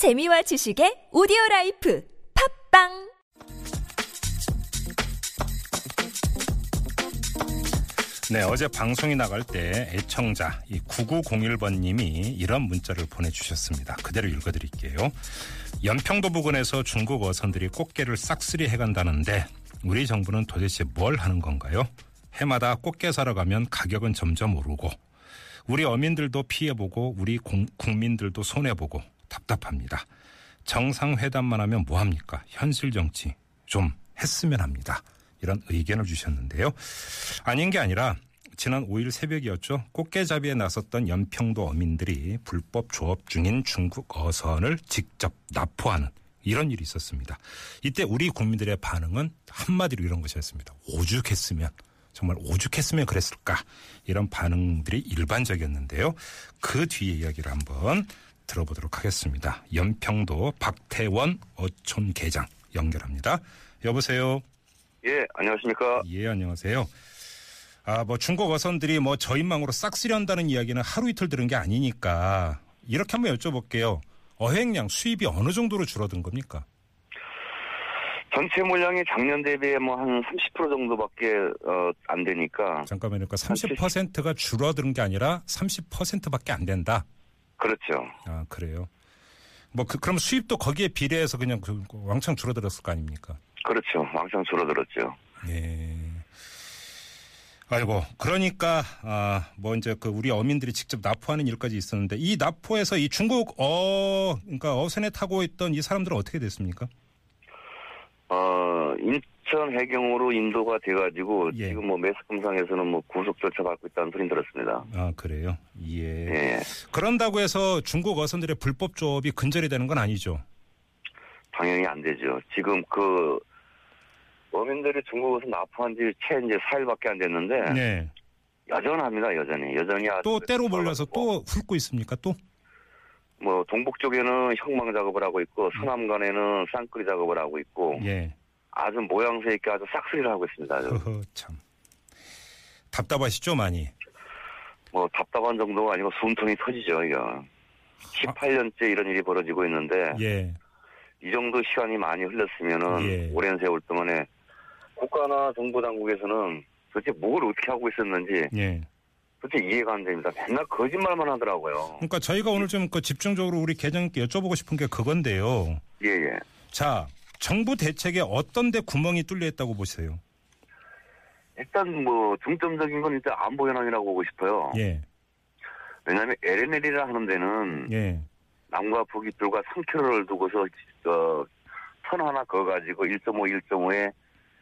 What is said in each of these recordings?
재미와 지식의 오디오 라이프 팟빵 네, 어제 방송이 나갈 때 애청자 이 9901번 님이 이런 문자를 보내주셨습니다. 그대로 읽어드릴게요. 연평도 부근에서 중국 어선들이 꽃게를 싹쓸이 해간다는데 우리 정부는 도대체 뭘 하는 건가요? 해마다 꽃게 사러 가면 가격은 점점 오르고 우리 어민들도 피해보고 우리 공, 국민들도 손해보고 답답합니다. 정상회담만 하면 뭐합니까? 현실 정치 좀 했으면 합니다. 이런 의견을 주셨는데요. 아닌 게 아니라 지난 5일 새벽이었죠. 꽃게잡이에 나섰던 연평도 어민들이 불법 조업 중인 중국 어선을 직접 납포하는 이런 일이 있었습니다. 이때 우리 국민들의 반응은 한마디로 이런 것이었습니다. 오죽했으면 정말 오죽했으면 그랬을까 이런 반응들이 일반적이었는데요. 그 뒤에 이야기를 한번 들어보도록 하겠습니다. 연평도 박태원 어촌 계장 연결합니다. 여보세요. 예, 안녕하십니까. 예, 안녕하세요. 아, 뭐 중국 어선들이 뭐 저인망으로 싹 쓰려한다는 이야기는 하루 이틀 들은 게 아니니까 이렇게 한번 여쭤볼게요. 어획량 수입이 어느 정도로 줄어든 겁니까? 전체 물량이 작년 대비에 뭐 한 30% 정도밖에 어, 안 되니까 잠깐만요. 그러니까 30%가 줄어든 게 아니라 30%밖에 안 된다. 그렇죠. 아, 그래요. 뭐 그, 그럼 수입도 거기에 비례해서 그냥 그 왕창 줄어들었을 거 아닙니까? 그렇죠. 왕창 줄어들었죠. 예. 아이고 그러니까 아뭐 이제 그 우리 어민들이 직접 납포하는 일까지 있었는데 이 납포에서 이 중국 어 그러니까 어선에 타고 있던 이 사람들은 어떻게 됐습니까? 어, 인 천 해경으로 인도가 돼가지고 예. 지금 뭐 매스컴상에서는 뭐 구속 절차 받고 있다는 소리 들었습니다. 아 그래요. 예. 예, 그런다고 해서 중국 어선들의 불법 조업이 근절이 되는 건 아니죠. 당연히 안 되죠. 지금 그 어민들이 중국에서 납포한 지 채 이제 4일밖에 안 됐는데 네. 여전합니다. 여전히 여전히 또 때로 몰려서 뭐, 또 훑고 있습니까? 또? 뭐 동북 쪽에는 형망 작업을 하고 있고 서남간에는 쌍끌이 작업을 하고 있고 예. 아주 모양새 있게 아주 싹쓸이를 하고 있습니다. 허허 참. 답답하시죠 많이. 뭐 답답한 정도가 아니고 숨통이 터지죠 이거. 18년째 이런 일이 벌어지고 있는데 예. 이 정도 시간이 많이 흘렀으면은 예. 오랜 세월 동안에 국가나 정부 당국에서는 도대체 뭘 어떻게 하고 있었는지 예. 도대체 이해가 안 됩니다. 맨날 거짓말만 하더라고요. 그러니까 저희가 오늘 좀 그 집중적으로 우리 계장님께 여쭤보고 싶은 게 그건데요. 예예. 자, 정부 대책에 어떤 데 구멍이 뚫려 있다고 보세요? 일단 뭐 중점적인 건 일단 안보 현황이라고 보고 싶어요. 예. 왜냐하면 LNL이라 하는 데는 예. 남과 북이 불과 3km를 두고서 어, 선 하나 그어가지고 1.5, 1.5의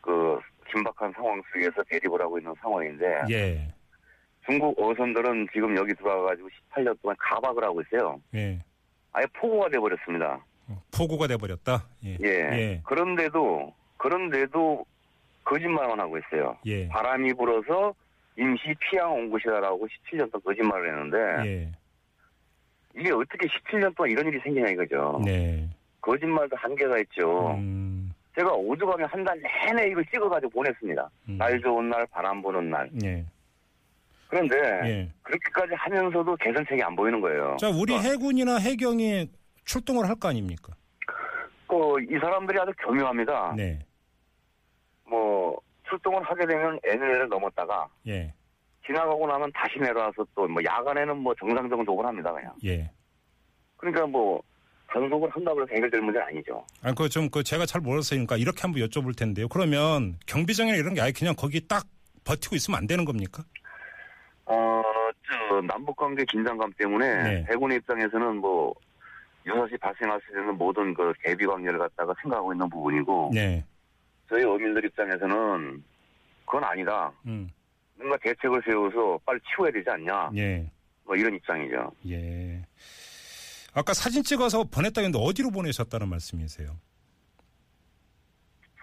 그 긴박한 상황 속에서 대립을 하고 있는 상황인데 예. 중국 어선들은 지금 여기 들어와가지고 18년 동안 가박을 하고 있어요. 예. 아예 포고가 돼버렸습니다. 어, 포구가 돼 버렸다. 예. 예. 예. 그런데도 그런데도 거짓말만 하고 있어요. 예. 바람이 불어서 임시 피양 온 곳이다라고 17년 동안 거짓말을 했는데 예. 이게 어떻게 17년 동안 이런 일이 생기냐 이거죠. 네. 거짓말도 한계가 있죠. 음. 제가 오죽하면 한 달 내내 이걸 찍어가지고 보냈습니다. 음. 날 좋은 날, 바람 부는 날. 예. 그런데 예. 그렇게까지 하면서도 개선책이 안 보이는 거예요. 자, 우리 해군이나 해경이 출동을 할 거 아닙니까? 그, 이 사람들이 아주 교묘합니다. 네. 뭐 출동을 하게 되면 NLL을 넘었다가 예. 지나가고 나면 다시 내려와서 또 뭐 야간에는 뭐 정상적으로 녹을 합니다 그냥. 예. 그러니까 뭐 단속을 한다고 해서 해결될 문제는 아니죠. 아, 그좀 그 제가 잘 몰랐으니까 이렇게 한번 여쭤볼 텐데요. 그러면 경비정이나 이런 게 아예 그냥 거기 딱 버티고 있으면 안 되는 겁니까? 어, 저 남북 관계 긴장감 때문에 네. 해군의 입장에서는 뭐 유사시 발생할 수 있는 모든 그 대비 관계를 갖다가 생각하고 있는 부분이고 네. 저희 어민들 입장에서는 그건 아니다. 음. 뭔가 대책을 세워서 빨리 치워야 되지 않냐. 예. 뭐 이런 입장이죠. 예. 아까 사진 찍어서 보냈다고 했는데 어디로 보내셨다는 말씀이세요?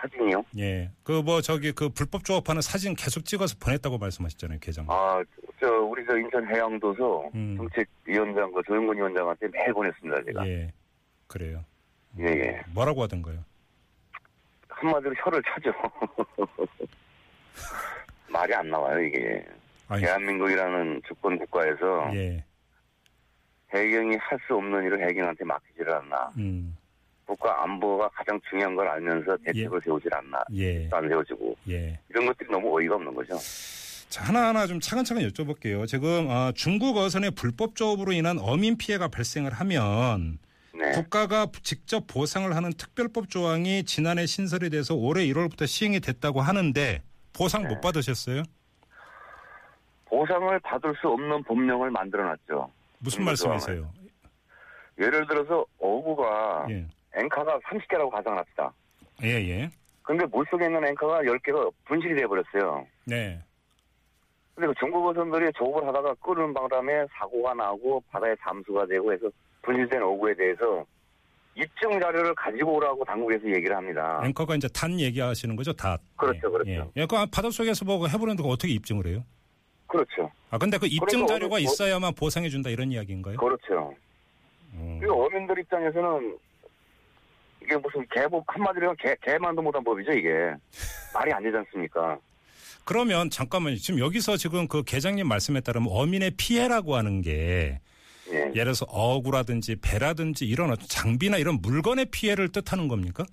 사진이요? 예. 그 뭐 저기 그 불법 조업하는 사진 계속 찍어서 보냈다고 말씀하셨잖아요, 계장. 아, 저 우리 저 인천 해양도서 음. 정책위원장 그 조영근 위원장한테 매일 보냈습니다 제가. 예. 그래요. 예, 예. 뭐라고 하던가요? 한마디로 혀를 차죠. 말이 안 나와요 이게. 아니, 대한민국이라는 주권 국가에서 예. 해경이 할 수 없는 일을 해경한테 맡기지를 않나. 음, 국가 안보가 가장 중요한 걸 알면서 대책을 세우질 않나. 예, 안 세워지고 예. 이런 것들이 너무 어이가 없는 거죠. 자, 하나하나 좀 차근차근 여쭤볼게요. 지금 어, 중국 어선의 불법 조업으로 인한 어민 피해가 발생을 하면 네. 국가가 직접 보상을 하는 특별법 조항이 지난해 신설이 돼서 올해 1월부터 시행이 됐다고 하는데 보상 네. 못 받으셨어요? 보상을 받을 수 없는 법령을 만들어놨죠. 무슨 음, 말씀이세요? 예를 들어서 어구가 예. 앵카가 30개라고 가정합시다. 예, 예. 근데 물속에 있는 앵카가 10개가 분실이 돼버렸어요. 네. 근데 그 중국 어선들이 조업을 하다가 끄는 바람에 사고가 나고 바다에 잠수가 되고 해서 분실된 어구에 대해서 입증 자료를 가지고 오라고 당국에서 얘기를 합니다. 앵커가 이제 단 얘기하시는 거죠, 닷. 아. 그렇죠, 예, 그렇죠. 예. 예, 그 바닷속에서 뭐 해보는데 어떻게 입증을 해요? 그렇죠. 아, 근데 그 입증 자료가 어느- 있어야만 보상해준다 이런 이야기인가요? 그렇죠. 음. 그리고 어민들 입장에서는 이게 무슨 개법 한마디로 개, 개만도 못한 법이죠, 이게. 말이 안 되지 않습니까? 그러면 잠깐만요. 지금 여기서 지금 그 계장님 말씀에 따르면 어민의 피해라고 하는 게 예. 예를 들어서 어구라든지 배라든지 이런 장비나 이런 물건의 피해를 뜻하는 겁니까?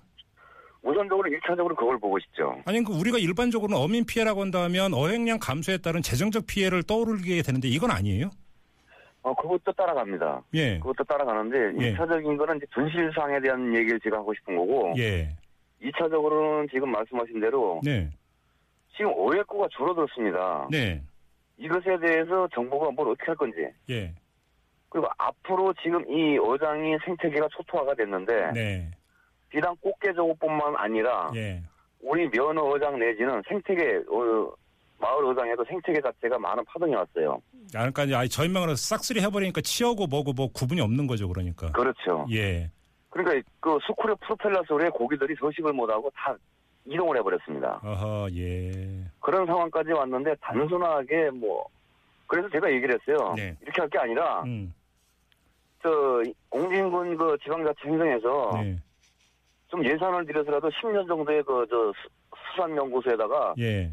우선적으로 일차적으로 그걸 보고 싶죠. 아니 그 우리가 일반적으로는 어민 피해라고 한다면 어획량 감소에 따른 재정적 피해를 떠오르게 되는데 이건 아니에요? 어, 그것도 따라갑니다. 예. 그것도 따라가는데 예. 일차적인 거는 이제 분실상에 대한 얘기를 제가 하고 싶은 거고 예. 이차적으로는 지금 말씀하신 대로 네. 지금 오해구가 줄어들었습니다. 네. 이것에 대해서 정부가 뭘 어떻게 할 건지 예. 그리고 앞으로 지금 이 어장이 생태계가 초토화가 됐는데 네. 비단 꽃게조업뿐만 아니라 예. 우리 면허 어장 내지는 생태계 어, 마을 어장에도 생태계 자체가 많은 파동이 왔어요. 아, 그러니까 아예 저희명으로 싹쓸이 해버리니까 치어고 뭐고 뭐 구분이 없는 거죠, 그러니까. 그렇죠. 예. 그러니까 그 스크류 프로펠러 소리에 고기들이 서식을 못하고 다 이동을 해버렸습니다. 어허, 예. 그런 상황까지 왔는데 단순하게 뭐 그래서 제가 얘기를 했어요. 네. 이렇게 할 게 아니라 음. 저 공진군 그 지방자치 행정에서 네. 좀 예산을 들여서라도 10년 정도의 그 저 수산연구소에다가 예.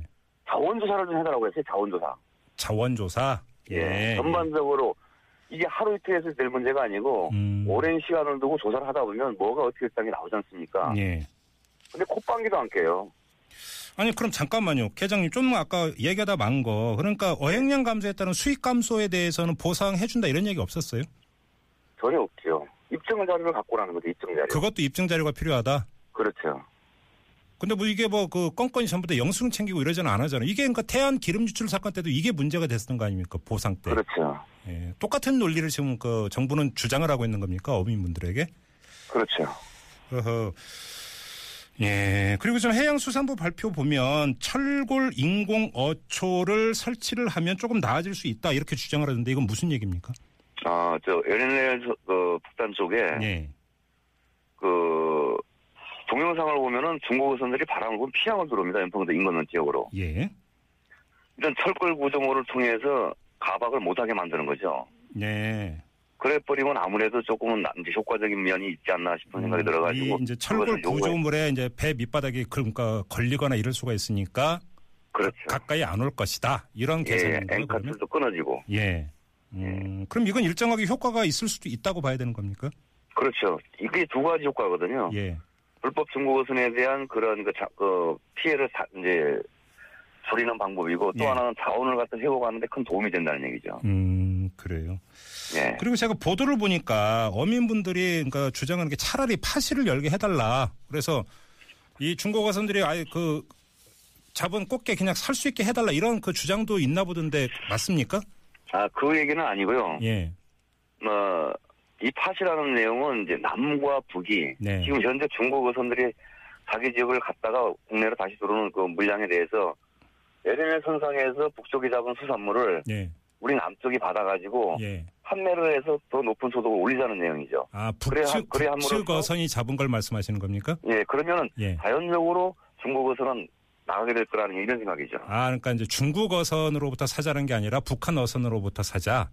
자원조사를 좀 해달라고 했어요. 자원조사. 자원조사. 예. 전반적으로 이게 하루 이틀에서 될 문제가 아니고 음. 오랜 시간을 두고 조사를 하다 보면 뭐가 어떻게 될지 나오지 않습니까? 예. 근데 콧방귀도 안 깨요. 아니 그럼 잠깐만요. 계장님 좀 아까 얘기하다 만 거. 그러니까 어획량 감소에 따른 수익 감소에 대해서는 보상해 준다 이런 얘기 없었어요? 전혀 없죠. 입증 자료를 갖고 오라는 거죠. 입증 자료. 그것도 입증 자료가 필요하다. 그렇죠. 근데 뭐 이게 뭐 그 건건이 전부 다 영수증 챙기고 이러지는 안 하잖아요. 이게 그러니까 태안 기름 유출 사건 때도 이게 문제가 됐던 거 아닙니까? 보상 때. 그렇죠. 예. 똑같은 논리를 지금 그 정부는 주장을 하고 있는 겁니까? 어민분들에게? 그렇죠. 어허. 예. 그리고 좀 해양수산부 발표 보면 철골 인공 어초를 설치를 하면 조금 나아질 수 있다 이렇게 주장을 하던데 이건 무슨 얘기입니까? 아, 저 LNL 그 북단 쪽에 예. 그 동영상을 보면은 중국 어선들이 바람을 피항을 들어옵니다. 연평도 인근원 지역으로. 예. 일단 철골 구조물을 통해서 가박을 못하게 만드는 거죠. 네. 그래 버리면 아무래도 조금은 나- 이제 효과적인 면이 있지 않나 싶은 생각이 들어가지고 이 이제 철골 구조물에 이제 배 밑바닥이 그러니까 걸리거나 이럴 수가 있으니까 그렇죠. 가까이 안 올 것이다. 이런 예, 계산인. 그러면? 앵카틀도 끊어지고 예. 음, 그럼 이건 일정하게 효과가 있을 수도 있다고 봐야 되는 겁니까? 그렇죠. 이게 두 가지 효과거든요. 예. 불법 중국 어선에 대한 그런 그, 자, 그 피해를 다, 이제 줄이는 방법이고 또 예. 하나는 자원을 갖다 회복하는데 큰 도움이 된다는 얘기죠. 음, 그래요. 예. 그리고 제가 보도를 보니까 어민분들이 그러니까 주장하는 게 차라리 파시를 열게 해달라. 그래서 이 중국 어선들이 아예 그 잡은 꽃게 그냥 살 수 있게 해달라 이런 그 주장도 있나 보던데 맞습니까? 아, 그 얘기는 아니고요. 예. 어, 이 팟이라는 내용은 이제 남과 북이 네. 지금 현재 중국 어선들이 자기 지역을 갔다가 국내로 다시 들어오는 그 물량에 대해서 LNL 선상에서 북쪽이 잡은 수산물을 예. 우리 남쪽이 받아가지고 예. 판매를 해서 더 높은 소득을 올리자는 내용이죠. 아, 그래, 북측, 그래 북측 함으로써- 어선이 잡은 걸 말씀하시는 겁니까? 예, 그러면은 예. 자연적으로 중국 어선은 나가게 될 거라는 이런 생각이죠. 아, 그러니까 이제 중국 어선으로부터 사자는 게 아니라 북한 어선으로부터 사자.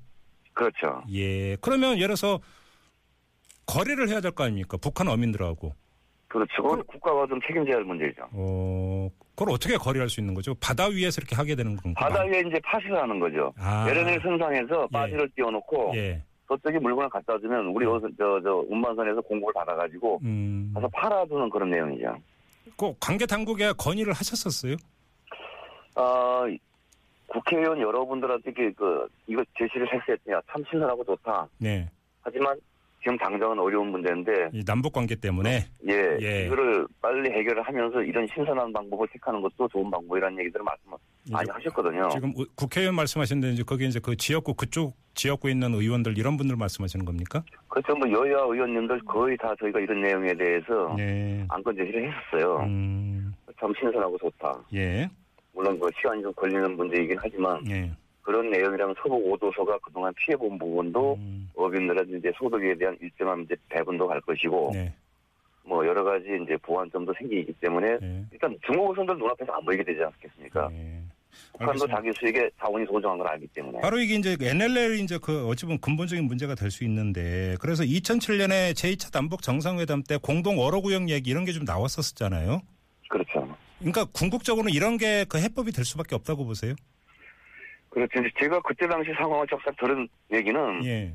그렇죠. 예. 그러면 예를 들어서 거래를 해야 될 거 아닙니까? 북한 어민들하고. 그렇죠. 그건 국가가 좀 책임져야 할 문제죠. 어, 그걸 어떻게 거래할 수 있는 거죠? 바다 위에서 이렇게 하게 되는 건가요? 바다 위에 이제 파시를 하는 거죠. 아. LNL 선상에서 예. 바지를 띄워놓고 예. 저쪽에 물건을 갖다 주면 우리 어서 저, 저 운반선에서 공급을 받아가지고 음. 가서 팔아주는 그런 내용이죠. 꼭 관계 당국에 건의를 하셨었어요? 아, 국회의원 여러분들한테 그, 그 이거 제시를 했어요. 참 신선하고 좋다. 네. 하지만 지금 당장은 어려운 문제인데 이 남북 관계 때문에 예, 예. 이거를 빨리 해결을 하면서 이런 신선한 방법을 택하는 것도 좋은 방법이라는 얘기들을 말씀 많이 하셨거든요. 지금 의- 국회의원 말씀하시는데 이제 거기 이제 그 지역구 그쪽 지역구에 있는 의원들 이런 분들 말씀하시는 겁니까? 그렇죠. 뭐 여야 의원님들 거의 다 저희가 이런 내용에 대해서 네. 안건 제시를 했었어요. 음. 참 신선하고 좋다. 예. 물론 그 시간이 좀 걸리는 문제이긴 하지만 예. 그런 내용이라면 소득 5도서가 그동안 피해본 부분도 음. 어민들한테 이제 소득에 대한 일정한 이제 배분도 할 것이고 네. 뭐 여러 가지 이제 보완점도 생기기 때문에 네. 일단 중국 어선들 눈앞에서 안 보이게 되지 않겠습니까? 네. 북한도. 자기 수익에 자원이 소중한 걸 알기 때문에 바로 이게 이제 NLL 이제 그 어찌 보면 근본적인 문제가 될 수 있는데 그래서 2007년에 제2차 남북 정상회담 때 공동 어로구역 얘기 이런 게 좀 나왔었잖아요. 그렇죠. 그러니까 궁극적으로는 이런 게 그 해법이 될 수밖에 없다고 보세요. 그렇죠. 제가 그때 당시 상황을 적사 들은 얘기는 예.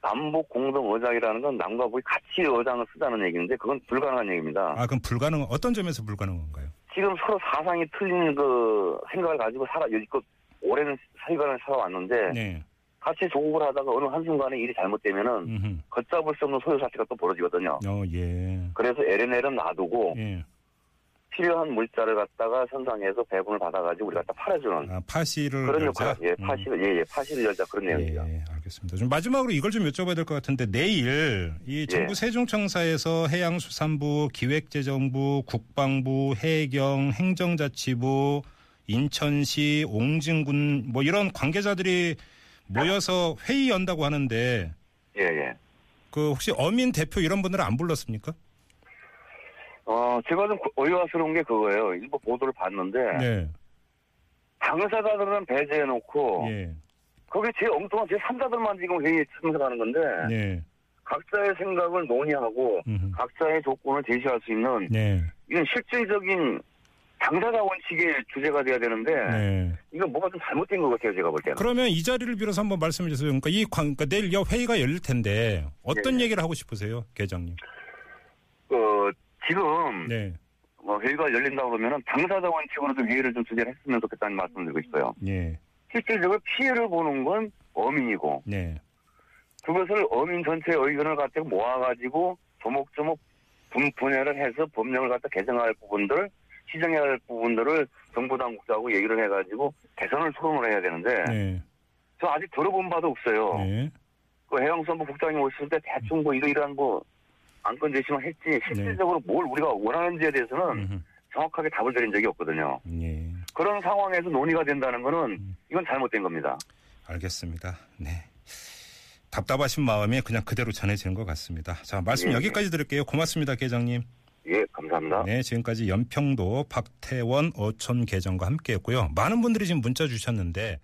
남북 공동 어장이라는 건 남과 북이 같이 어장을 쓰자는 얘기인데 그건 불가능한 얘기입니다. 아 그럼 불가능 어떤 점에서 불가능한가요? 지금 서로 사상이 틀린 그 생각을 가지고 살아 여지껏 오랜 세간을 살아왔는데 네. 같이 조국을 하다가 어느 한순간에 일이 잘못되면은. 걷잡을 수 없는 소요 사태가 또 벌어지거든요. 어 예. 그래서 LNL은 놔두고 예. 필요한 물자를 갖다가 선상에서 배분을 받아가지고 우리가 갖다 팔아주는 아 파시를 그런? 역할, 예, 음. 파시를, 예, 예, 파시를 열자 그런 내용이죠. 예, 알겠습니다. 좀 마지막으로 이걸 좀 여쭤봐야 될 것 같은데 내일 이 정부 예. 세종청사에서 해양수산부, 기획재정부, 국방부, 해경, 행정자치부, 인천시, 옹진군 뭐 이런 관계자들이 모여서 회의 연다고 하는데 예, 예. 그 혹시 어민 대표 이런 분들은 안 불렀습니까? 어, 제가 좀 의아스러운 게 그거예요. 일부 보도를 봤는데, 네. 당사자들은 배제해놓고, 예. 거기 제 엉뚱한 제 3자들만 지금 회의에 참석하는 건데, 네. 각자의 생각을 논의하고, 음흠. 각자의 조건을 제시할 수 있는, 네. 이건 실질적인 당사자 원칙의 주제가 돼야 되는데, 네. 이건 뭐가 좀 잘못된 것 같아요, 제가 볼 때는. 그러면 이 자리를 빌어서 한번 말씀해 주세요. 그러니까 이 관, 그러니까 내일 여 회의가 열릴 텐데 어떤 네. 얘기를 하고 싶으세요, 계장님? 그, 지금, 네, 뭐 회의가 열린다 그러면은 당사자 원칙으로 좀 회의를 좀 주재를 했으면 좋겠다는 말씀을 드리고 있어요. 네, 실질적으로 피해를 보는 건 어민이고, 네, 그것을 어민 전체의 의견을 갖다가 모아가지고 조목조목 분, 분해를 해서 법령을 갖다 개정할 부분들, 시정해야 할 부분들을 정부 당국자하고 얘기를 해가지고 개선을 토론을 해야 되는데, 네, 저 아직 들어본 바도 없어요. 네. 그 해양수산부 국장님 오셨을 때 대충 뭐 이러이러한 뭐 안건 제시만 했지, 실질적으로 뭘 우리가 원하는지에 대해서는. 정확하게 답을 드린 적이 없거든요. 네, 그런 상황에서 논의가 된다는 거는 음. 이건 잘못된 겁니다. 알겠습니다. 네. 답답하신 마음이 그냥 그대로 전해지는 것 같습니다. 자, 말씀 예, 여기까지 드릴게요. 고맙습니다, 계장님. 예, 감사합니다. 네, 지금까지 연평도 박태원 어촌 계장과 함께 했고요. 많은 분들이 지금 문자 주셨는데